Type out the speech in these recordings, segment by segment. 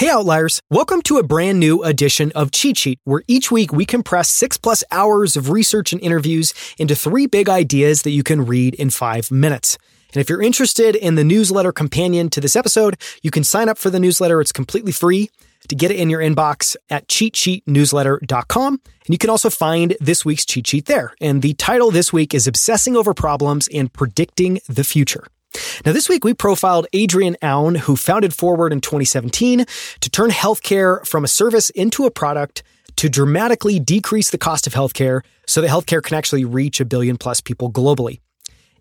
Hey Outliers, welcome to a brand new edition of Cheat Sheet, where each week we compress six plus hours of research and interviews into three big ideas that you can read in five minutes. And if you're interested in the newsletter companion to this episode, you can sign up for the newsletter. It's completely free to get it in your inbox at cheatsheetnewsletter.com. And you can also find this week's cheat sheet there. And the title this week is Obsessing Over Problems and Predicting the Future. Now, this week we profiled Adrian Aoun, who founded Forward in 2017 to turn healthcare from a service into a product to dramatically decrease the cost of healthcare so that healthcare can actually reach a billion plus people globally.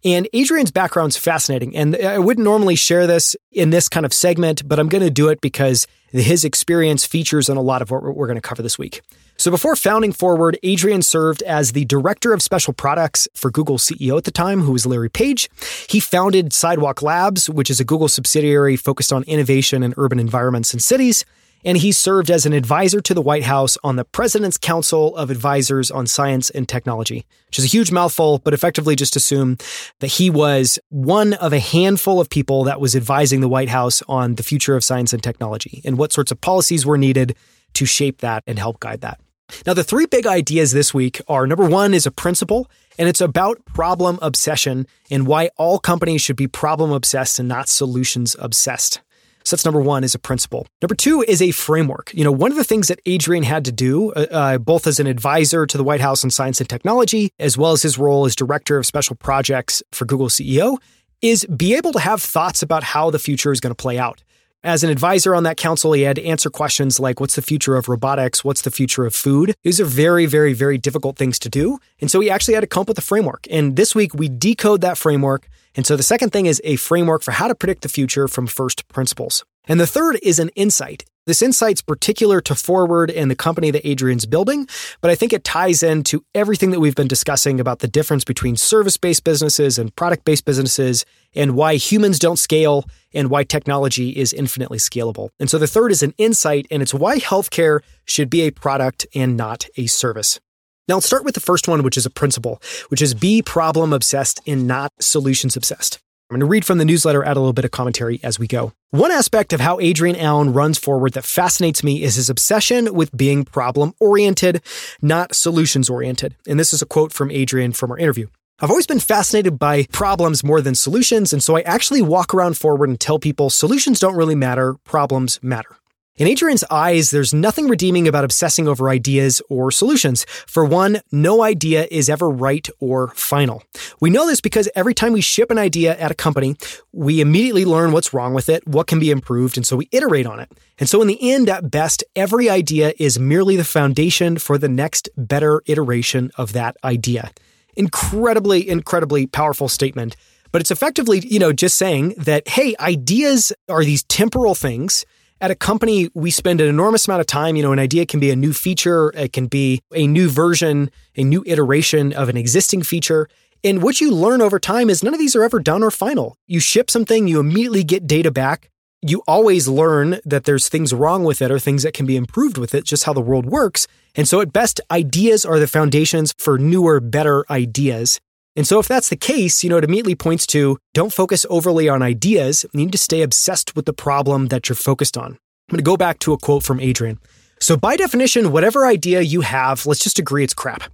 And Adrian's background's fascinating. And I wouldn't normally share this in this kind of segment, but I'm going to do it because his experience features in a lot of what we're going to cover this week. So before founding Forward, Adrian served as the director of special products for Google CEO at the time, who was Larry Page. He founded Sidewalk Labs, which is a Google subsidiary focused on innovation in urban environments and cities. And he served as an advisor to the White House on the President's Council of Advisors on Science and Technology, which is a huge mouthful, but effectively just assume that he was one of a handful of people that was advising the White House on the future of science and technology and what sorts of policies were needed to shape that and help guide that. Now, the three big ideas this week are number one is a principle, and it's about problem obsession and why all companies should be problem obsessed and not solutions obsessed. So that's number one is a principle. Number two is a framework. You know, one of the things that Adrian had to do, uh, uh, both as an advisor to the White House on science and technology, as well as his role as director of special projects for Google CEO, is be able to have thoughts about how the future is going to play out. As an advisor on that council, he had to answer questions like what's the future of robotics? What's the future of food? These are very, very, very difficult things to do. And so he actually had to come up with a framework. And this week we decode that framework. And so the second thing is a framework for how to predict the future from first principles. And the third is an insight. This insight's particular to Forward and the company that Adrian's building, but I think it ties into everything that we've been discussing about the difference between service based businesses and product based businesses and why humans don't scale and why technology is infinitely scalable. And so the third is an insight, and it's why healthcare should be a product and not a service. Now, let's start with the first one, which is a principle, which is be problem obsessed and not solutions obsessed. I'm going to read from the newsletter, add a little bit of commentary as we go. One aspect of how Adrian Aoun runs forward that fascinates me is his obsession with being problem oriented, not solutions oriented. And this is a quote from Adrian from our interview. I've always been fascinated by problems more than solutions, and so I actually walk around forward and tell people solutions don't really matter, problems matter. In Adrian's eyes, there's nothing redeeming about obsessing over ideas or solutions. For one, no idea is ever right or final. We know this because every time we ship an idea at a company, we immediately learn what's wrong with it, what can be improved, and so we iterate on it. And so in the end, at best, every idea is merely the foundation for the next better iteration of that idea. Incredibly, incredibly powerful statement. But it's effectively, you know, just saying that, hey, ideas are these temporal things at a company, we spend an enormous amount of time. You know, an idea can be a new feature, it can be a new version, a new iteration of an existing feature. And what you learn over time is none of these are ever done or final. You ship something, you immediately get data back. You always learn that there's things wrong with it or things that can be improved with it, just how the world works. And so, at best, ideas are the foundations for newer, better ideas. And so, if that's the case, you know, it immediately points to don't focus overly on ideas. You need to stay obsessed with the problem that you're focused on. I'm going to go back to a quote from Adrian. So, by definition, whatever idea you have, let's just agree it's crap.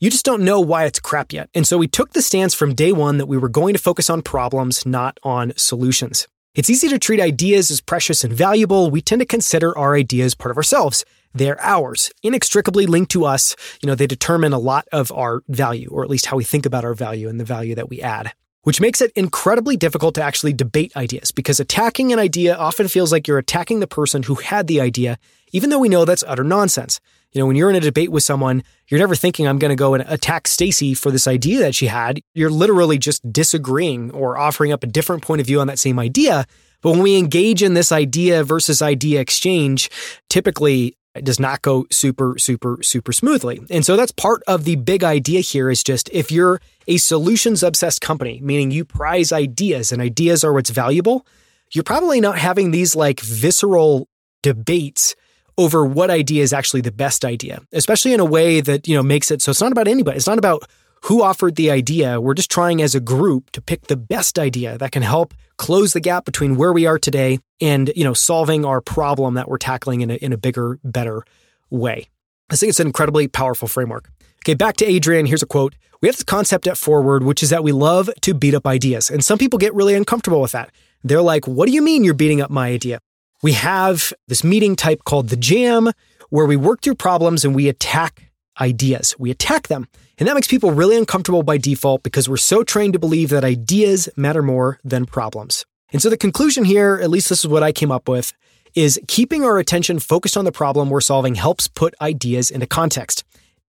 You just don't know why it's crap yet. And so, we took the stance from day one that we were going to focus on problems, not on solutions. It's easy to treat ideas as precious and valuable. We tend to consider our ideas part of ourselves. They're ours, inextricably linked to us. You know, they determine a lot of our value, or at least how we think about our value and the value that we add. Which makes it incredibly difficult to actually debate ideas because attacking an idea often feels like you're attacking the person who had the idea, even though we know that's utter nonsense. You know, when you're in a debate with someone, you're never thinking, I'm going to go and attack Stacy for this idea that she had. You're literally just disagreeing or offering up a different point of view on that same idea. But when we engage in this idea versus idea exchange, typically it does not go super, super, super smoothly. And so that's part of the big idea here is just if you're a solutions obsessed company, meaning you prize ideas and ideas are what's valuable, you're probably not having these like visceral debates over what idea is actually the best idea, especially in a way that, you know, makes it so it's not about anybody. It's not about who offered the idea. We're just trying as a group to pick the best idea that can help close the gap between where we are today and, you know, solving our problem that we're tackling in a, in a bigger, better way. I think it's an incredibly powerful framework. Okay, back to Adrian. Here's a quote. We have this concept at Forward, which is that we love to beat up ideas. And some people get really uncomfortable with that. They're like, what do you mean you're beating up my idea? We have this meeting type called the jam, where we work through problems and we attack ideas. We attack them. And that makes people really uncomfortable by default because we're so trained to believe that ideas matter more than problems. And so the conclusion here, at least this is what I came up with, is keeping our attention focused on the problem we're solving helps put ideas into context.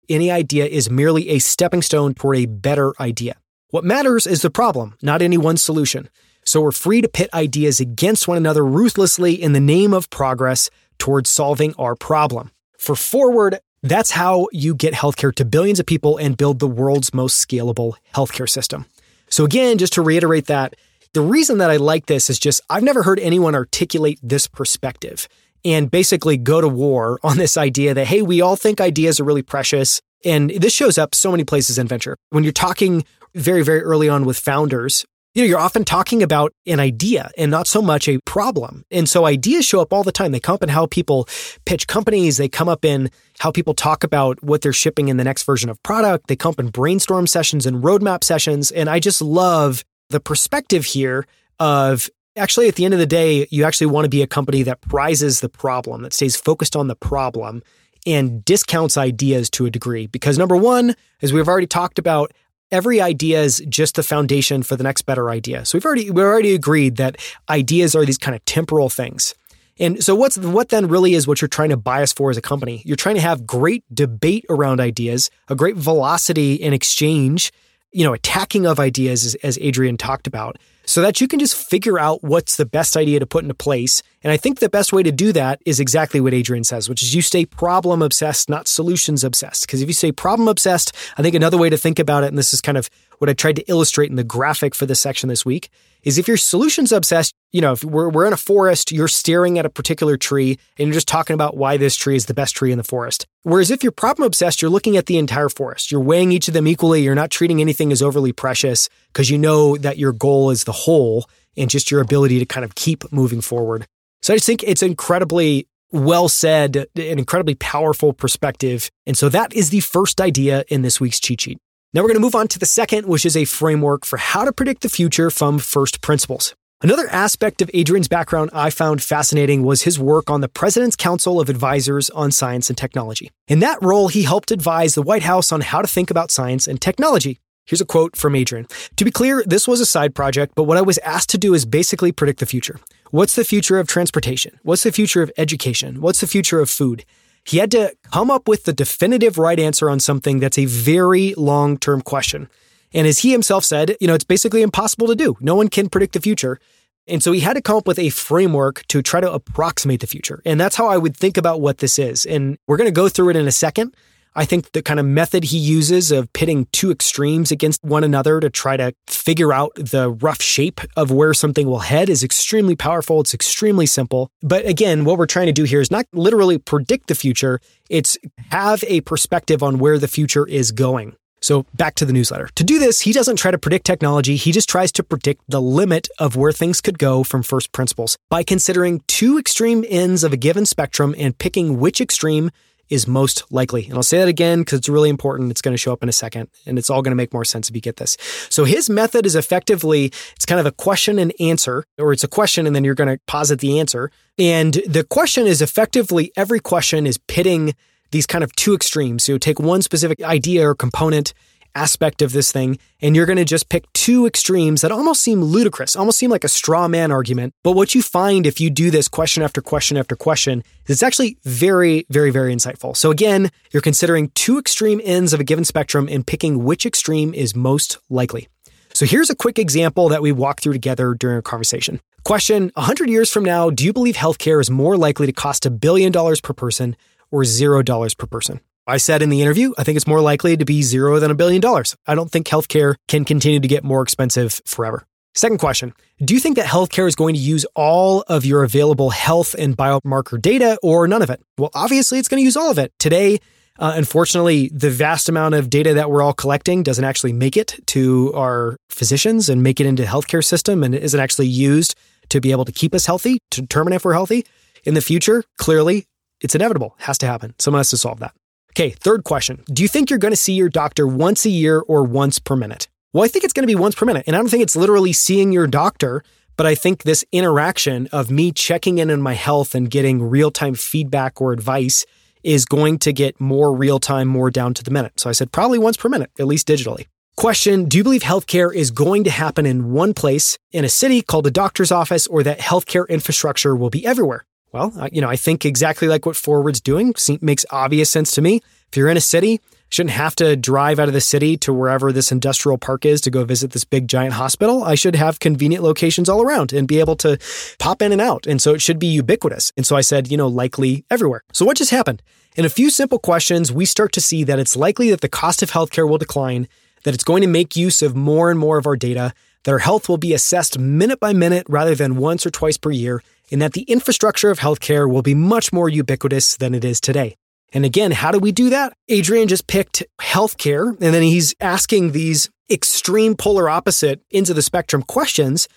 Any idea is merely a stepping stone toward a better idea. What matters is the problem, not any one solution. So we're free to pit ideas against one another ruthlessly in the name of progress towards solving our problem. For forward, that's how you get healthcare to billions of people and build the world's most scalable healthcare system. So again, just to reiterate that, the reason that I like this is just I've never heard anyone articulate this perspective and basically go to war on this idea that, hey, we all think ideas are really precious. And this shows up so many places in venture. When you're talking very, very early on with founders, you know, you're often talking about an idea and not so much a problem. And so ideas show up all the time. They come up in how people pitch companies. They come up in how people talk about what they're shipping in the next version of product. They come up in brainstorm sessions and roadmap sessions. And I just love the perspective here of actually at the end of the day, you actually want to be a company that prizes the problem, that stays focused on the problem and discounts ideas to a degree. Because number one, as we've already talked about, every idea is just the foundation for the next better idea. So we've already we've already agreed that ideas are these kind of temporal things. And so what's what then really is what you're trying to bias for as a company? You're trying to have great debate around ideas, a great velocity in exchange, you know, attacking of ideas as, as Adrian talked about so that you can just figure out what's the best idea to put into place. And I think the best way to do that is exactly what Adrian says, which is you stay problem obsessed, not solutions obsessed. Because if you stay problem obsessed, I think another way to think about it, and this is kind of what I tried to illustrate in the graphic for this section this week, is if you're solutions obsessed, you know, if we're, we're in a forest, you're staring at a particular tree and you're just talking about why this tree is the best tree in the forest. Whereas if you're problem obsessed, you're looking at the entire forest. You're weighing each of them equally. You're not treating anything as overly precious because you know that your goal is the whole and just your ability to kind of keep moving forward. So I just think it's incredibly well said, an incredibly powerful perspective. And so that is the first idea in this week's cheat sheet. Now we're going to move on to the second, which is a framework for how to predict the future from first principles. Another aspect of Adrian's background I found fascinating was his work on the President's Council of Advisors on Science and Technology. In that role, he helped advise the White House on how to think about science and technology. Here's a quote from Adrian. To be clear, this was a side project, but what I was asked to do is basically predict the future. What's the future of transportation? What's the future of education? What's the future of food? He had to come up with the definitive right answer on something that's a very long term question. And as he himself said, you know, it's basically impossible to do. No one can predict the future. And so he had to come up with a framework to try to approximate the future. And that's how I would think about what this is. And we're going to go through it in a second. I think the kind of method he uses of pitting two extremes against one another to try to figure out the rough shape of where something will head is extremely powerful. It's extremely simple. But again, what we're trying to do here is not literally predict the future, it's have a perspective on where the future is going. So back to the newsletter. To do this, he doesn't try to predict technology, he just tries to predict the limit of where things could go from first principles by considering two extreme ends of a given spectrum and picking which extreme is most likely. And I'll say that again because it's really important. It's going to show up in a second and it's all going to make more sense if you get this. So his method is effectively, it's kind of a question and answer, or it's a question and then you're going to posit the answer. And the question is effectively every question is pitting these kind of two extremes. So you take one specific idea or component aspect of this thing, and you're going to just pick two extremes that almost seem ludicrous, almost seem like a straw man argument. But what you find if you do this question after question after question is it's actually very, very, very insightful. So again, you're considering two extreme ends of a given spectrum and picking which extreme is most likely. So here's a quick example that we walked through together during our conversation. Question 100 years from now, do you believe healthcare is more likely to cost a billion dollars per person or zero dollars per person? I said in the interview, I think it's more likely to be zero than a billion dollars. I don't think healthcare can continue to get more expensive forever. Second question Do you think that healthcare is going to use all of your available health and biomarker data or none of it? Well, obviously, it's going to use all of it. Today, Uh, unfortunately, the vast amount of data that we're all collecting doesn't actually make it to our physicians and make it into the healthcare system and isn't actually used to be able to keep us healthy, to determine if we're healthy. In the future, clearly, it's inevitable, has to happen. Someone has to solve that. Okay, third question. Do you think you're going to see your doctor once a year or once per minute? Well, I think it's going to be once per minute. And I don't think it's literally seeing your doctor, but I think this interaction of me checking in on my health and getting real time feedback or advice is going to get more real time, more down to the minute. So I said probably once per minute, at least digitally. Question Do you believe healthcare is going to happen in one place in a city called a doctor's office or that healthcare infrastructure will be everywhere? Well, you know, I think exactly like what Forward's doing makes obvious sense to me. If you're in a city, shouldn't have to drive out of the city to wherever this industrial park is to go visit this big giant hospital. I should have convenient locations all around and be able to pop in and out. And so it should be ubiquitous. And so I said, you know, likely everywhere. So what just happened? In a few simple questions, we start to see that it's likely that the cost of healthcare will decline, that it's going to make use of more and more of our data, our health will be assessed minute by minute rather than once or twice per year, and that the infrastructure of healthcare will be much more ubiquitous than it is today. And again, how do we do that? Adrian just picked healthcare, and then he's asking these extreme polar opposite ends of the spectrum questions,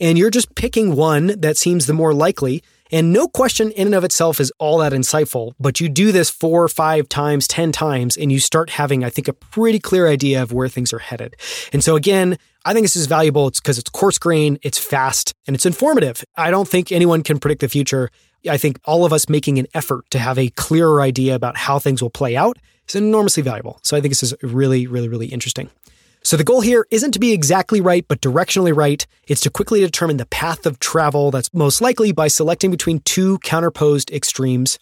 and you're just picking one that seems the more likely. And no question in and of itself is all that insightful, but you do this four, five times, 10 times, and you start having, I think, a pretty clear idea of where things are headed. And so again, I think this is valuable. It's because it's coarse grain, it's fast, and it's informative. I don't think anyone can predict the future. I think all of us making an effort to have a clearer idea about how things will play out is enormously valuable. So I think this is really, really, really interesting. So the goal here isn't to be exactly right, but directionally right. It's to quickly determine the path of travel that's most likely by selecting between two counterposed extremes.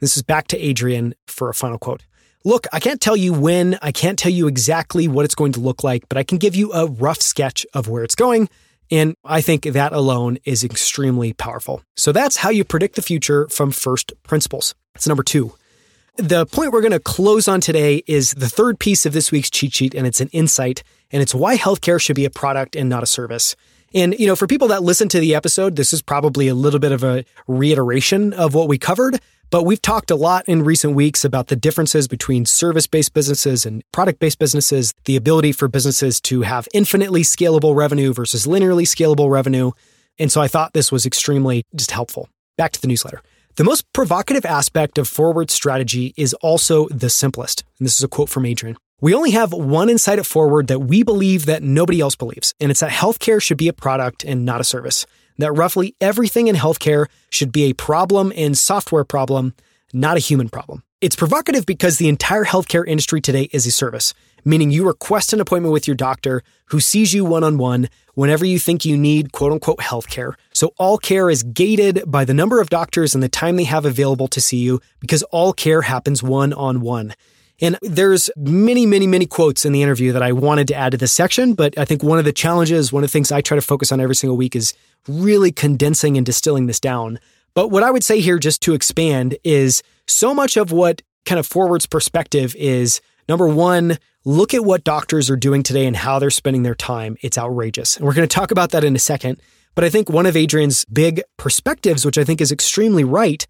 This is back to Adrian for a final quote. Look, I can't tell you when, I can't tell you exactly what it's going to look like, but I can give you a rough sketch of where it's going. And I think that alone is extremely powerful. So that's how you predict the future from first principles. That's number two. The point we're going to close on today is the third piece of this week's cheat sheet, and it's an insight, and it's why healthcare should be a product and not a service. And, you know, for people that listen to the episode, this is probably a little bit of a reiteration of what we covered, but we've talked a lot in recent weeks about the differences between service based businesses and product based businesses, the ability for businesses to have infinitely scalable revenue versus linearly scalable revenue. And so I thought this was extremely just helpful. Back to the newsletter. The most provocative aspect of forward strategy is also the simplest. And this is a quote from Adrian. We only have one insight at Forward that we believe that nobody else believes, and it's that healthcare should be a product and not a service. That roughly everything in healthcare should be a problem and software problem, not a human problem. It's provocative because the entire healthcare industry today is a service, meaning you request an appointment with your doctor who sees you one on one whenever you think you need quote unquote healthcare. So all care is gated by the number of doctors and the time they have available to see you because all care happens one on one. And there's many, many, many quotes in the interview that I wanted to add to this section, but I think one of the challenges, one of the things I try to focus on every single week is really condensing and distilling this down. But what I would say here, just to expand, is so much of what kind of forwards perspective is number one, look at what doctors are doing today and how they're spending their time. It's outrageous. And we're going to talk about that in a second. But I think one of Adrian's big perspectives, which I think is extremely right,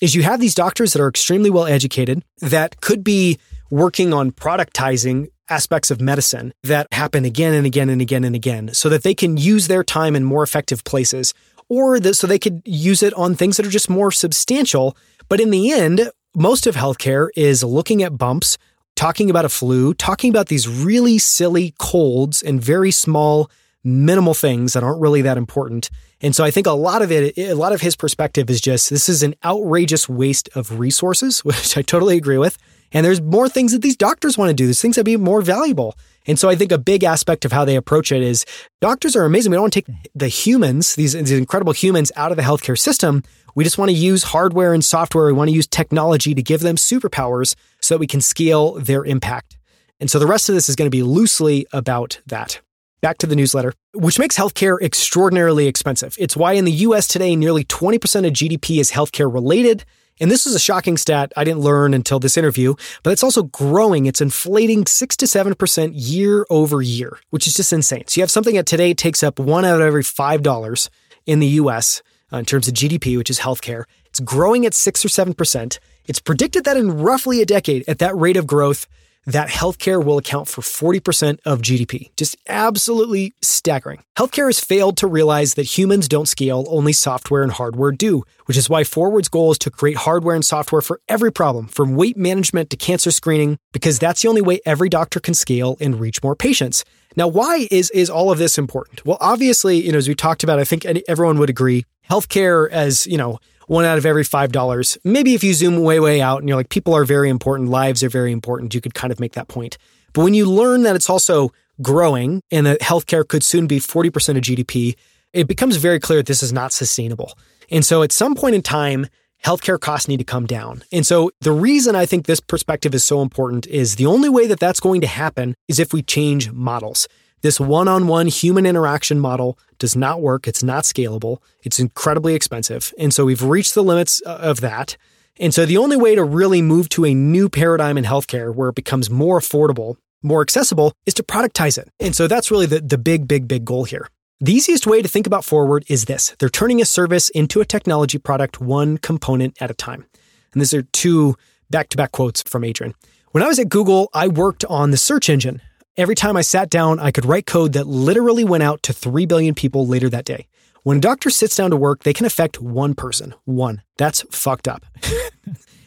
is you have these doctors that are extremely well educated that could be working on productizing aspects of medicine that happen again and again and again and again so that they can use their time in more effective places or so they could use it on things that are just more substantial. But in the end, most of healthcare is looking at bumps, talking about a flu, talking about these really silly colds and very small, minimal things that aren't really that important. And so I think a lot of it, a lot of his perspective is just this is an outrageous waste of resources, which I totally agree with. And there's more things that these doctors want to do. There's things that be more valuable. And so I think a big aspect of how they approach it is doctors are amazing. We don't want to take the humans, these, these incredible humans out of the healthcare system. We just want to use hardware and software. We want to use technology to give them superpowers so that we can scale their impact. And so the rest of this is going to be loosely about that. Back to the newsletter, which makes healthcare extraordinarily expensive. It's why in the US today, nearly 20% of GDP is healthcare related. And this is a shocking stat I didn't learn until this interview, but it's also growing. It's inflating 6 to 7% year over year, which is just insane. So you have something that today takes up one out of every $5 in the US. uh, in terms of GDP, which is healthcare. It's growing at six or 7%. It's predicted that in roughly a decade, at that rate of growth, that healthcare will account for 40% of GDP. Just absolutely staggering. Healthcare has failed to realize that humans don't scale, only software and hardware do, which is why Forward's goal is to create hardware and software for every problem, from weight management to cancer screening, because that's the only way every doctor can scale and reach more patients. Now, why is, is all of this important? Well, obviously, you know, as we talked about, I think everyone would agree, healthcare as, you know, one out of every five dollars. Maybe if you zoom way, way out and you're like, people are very important, lives are very important, you could kind of make that point. But when you learn that it's also growing and that healthcare could soon be 40% of GDP, it becomes very clear that this is not sustainable. And so at some point in time, healthcare costs need to come down. And so the reason I think this perspective is so important is the only way that that's going to happen is if we change models. This one on one human interaction model does not work. It's not scalable. It's incredibly expensive. And so we've reached the limits uh, of that. And so the only way to really move to a new paradigm in healthcare where it becomes more affordable, more accessible, is to productize it. And so that's really the, the big, big, big goal here. The easiest way to think about Forward is this they're turning a service into a technology product one component at a time. And these are two back to back quotes from Adrian. When I was at Google, I worked on the search engine Every time I sat down, I could write code that literally went out to 3 billion people later that day. When a doctor sits down to work, they can affect one person. One. That's fucked up.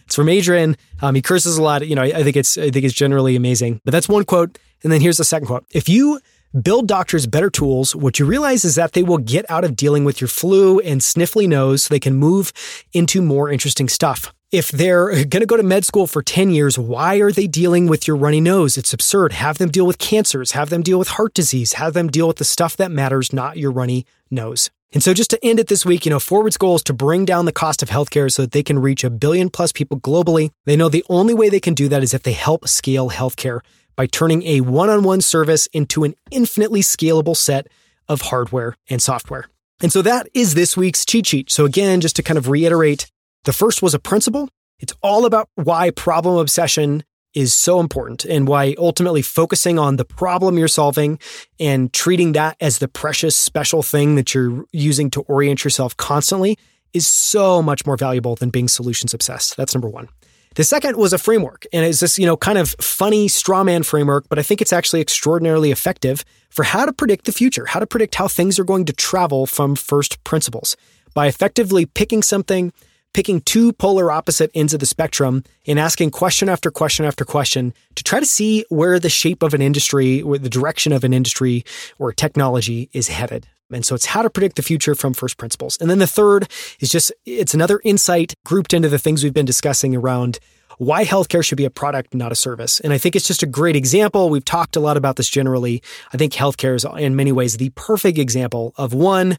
it's from Adrian. Um, he curses a lot. You know, I think it's I think it's generally amazing. But that's one quote. And then here's the second quote. If you build doctors better tools, what you realize is that they will get out of dealing with your flu and sniffly nose so they can move into more interesting stuff. If they're going to go to med school for 10 years, why are they dealing with your runny nose? It's absurd. Have them deal with cancers, have them deal with heart disease, have them deal with the stuff that matters, not your runny nose. And so, just to end it this week, you know, Forward's goal is to bring down the cost of healthcare so that they can reach a billion plus people globally. They know the only way they can do that is if they help scale healthcare by turning a one on one service into an infinitely scalable set of hardware and software. And so that is this week's cheat sheet. So, again, just to kind of reiterate, the first was a principle. It's all about why problem obsession is so important and why ultimately focusing on the problem you're solving and treating that as the precious special thing that you're using to orient yourself constantly is so much more valuable than being solutions obsessed. That's number one. The second was a framework, and it's this, you know, kind of funny straw man framework, but I think it's actually extraordinarily effective for how to predict the future, how to predict how things are going to travel from first principles. By effectively picking something, picking two polar opposite ends of the spectrum and asking question after question after question to try to see where the shape of an industry or the direction of an industry or technology is headed. And so it's how to predict the future from first principles. And then the third is just, it's another insight grouped into the things we've been discussing around why healthcare should be a product, not a service. And I think it's just a great example. We've talked a lot about this generally. I think healthcare is in many ways the perfect example of one,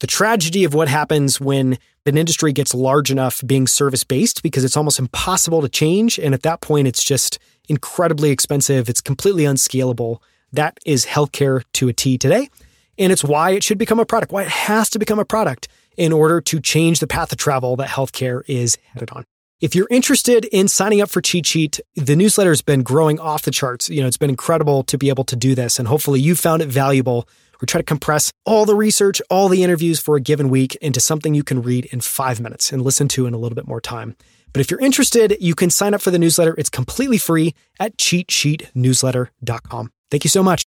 the tragedy of what happens when an industry gets large enough being service based because it's almost impossible to change. And at that point, it's just incredibly expensive. It's completely unscalable. That is healthcare to a T today. And it's why it should become a product, why it has to become a product in order to change the path of travel that healthcare is headed on. If you're interested in signing up for Cheat Sheet, the newsletter has been growing off the charts. You know, it's been incredible to be able to do this, and hopefully you found it valuable we try to compress all the research, all the interviews for a given week into something you can read in five minutes and listen to in a little bit more time. But if you're interested, you can sign up for the newsletter. It's completely free at cheatsheetnewsletter.com. Thank you so much.